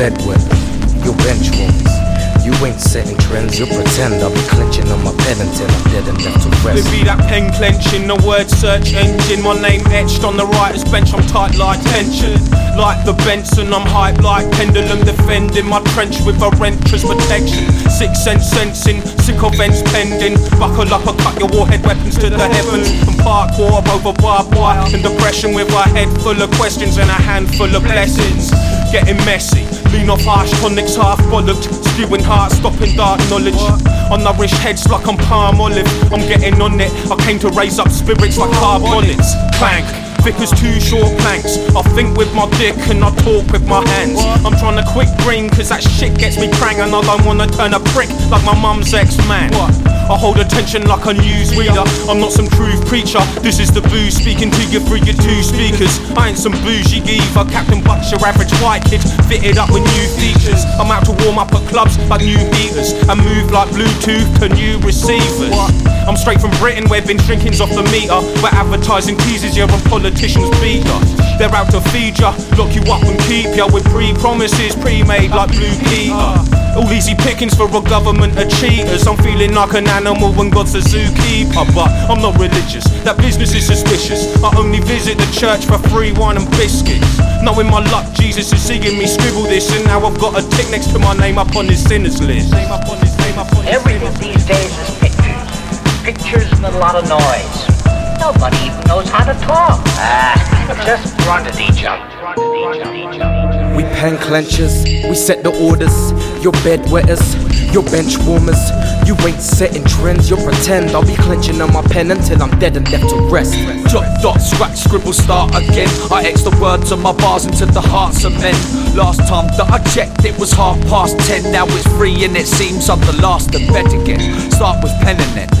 bed with your bench warmers. You ain't setting trends, you pretend I'll be clenching on my pen until I'm dead and left to rest. It be that pen clenching, the word search engine. My name etched on the writer's bench, I'm tight like tension. Like the Benson, I'm hype like pendulum, defending my trench with a rentress protection. Six sense sensing, sick events pending. Buckle up, I cut your warhead weapons to the heavens. And park war over barbed wire. And depression with a head full of questions and a handful of blessings. Getting messy, lean off harsh tonics, half bollocked, spewing heart, stopping dark knowledge. Unnourished heads like I'm Palmolive. I'm getting on it. I came to raise up spirits like carbonics. Clank. As two short planks. I think with my dick and I talk with my hands. I'm trying to quick green cause that shit gets me crank and I don't wanna turn a prick like my mum's ex man. I hold attention like a newsreader. I'm not some truth preacher. This is the boo speaking to you through your two speakers. I ain't some bougie geezer. Captain Buck's your average white kid, fitted up with new features. I'm out to warm up at clubs like new heaters and move like Bluetooth to new receivers. I'm straight from Britain where bin drinking's off the meter, where advertising teases you and politicians beat ya. They're out to feed ya, lock you up and keep ya with pre-promises pre-made like Blue Peter. All easy pickings for a government of cheaters. I'm feeling like an animal when God's a zookeeper, but I'm not religious. That business is suspicious. I only visit the church for free wine and biscuits. Knowing my luck, Jesus is seeing me scribble this, and now I've got a tick next to my name up on his sinners list. Name up on his name up on his Everything these days is pictures. Pictures and a lot of noise. Nobody even knows how to talk. Ah, just grunt at each other. We pen clenchers, we set the orders. Your bed wetters, your bench warmers. You ain't setting trends, you'll pretend I'll be clenching on my pen until I'm dead and left to rest. Jot, dot, scratch, scribble, start again. I X the words on my bars into the hearts of men. Last time that I checked, it was half past ten. Now it's three, and it seems I'm the last to bed again. Start with pen and then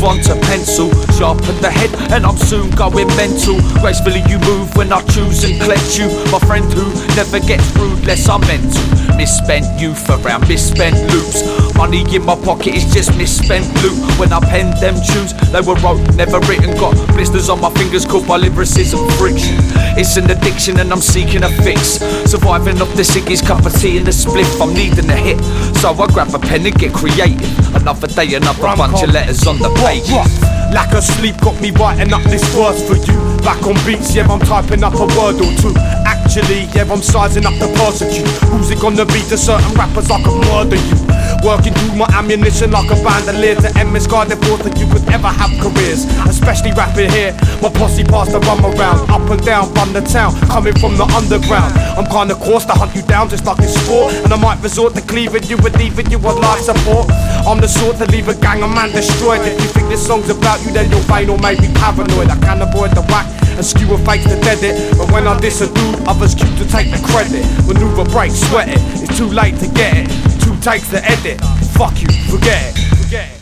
move on to pencil. Sharpen the head, and I'm soon going mental. Gracefully you move when I choose and clench you. My friend who never gets rude, less I'm mental. Misspent youth around misspent loops. Money in my pocket is just misspent loot. When I penned them tunes, they were wrote, never written. Got blisters on my fingers caused by lyricism friction. It's an addiction and I'm seeking a fix. Surviving off the ciggies, cup of tea and a spliff. I'm needing a hit, so I grab a pen and get creative. Another day, another bunch of letters on the pages. Lack of sleep got me writing up this verse for you. Back on beats, yeah, I'm typing up a word or two. Actually, yeah, I'm sizing up the persecute. Who's it gonna be to certain rappers I could murder you? Working through my ammunition like a bandolier to end misguided thoughts that you could ever have careers. Especially rapping here, my posse passed the rum around. Up and down from the town, coming from the underground. I'm kinda coarse to hunt you down just like it's sport. And I might resort to cleaving you and leaving you on life support. I'm the sort to leave a gang of man destroyed. If you think this song's about you, then you're vain or maybe paranoid. I can't avoid the whack and skew a fake to dead it. But when I diss a dude, others cue to take the credit. Maneuver break, sweat it. It's too late to get it takes the edit. Fuck you, forget it. Forget it.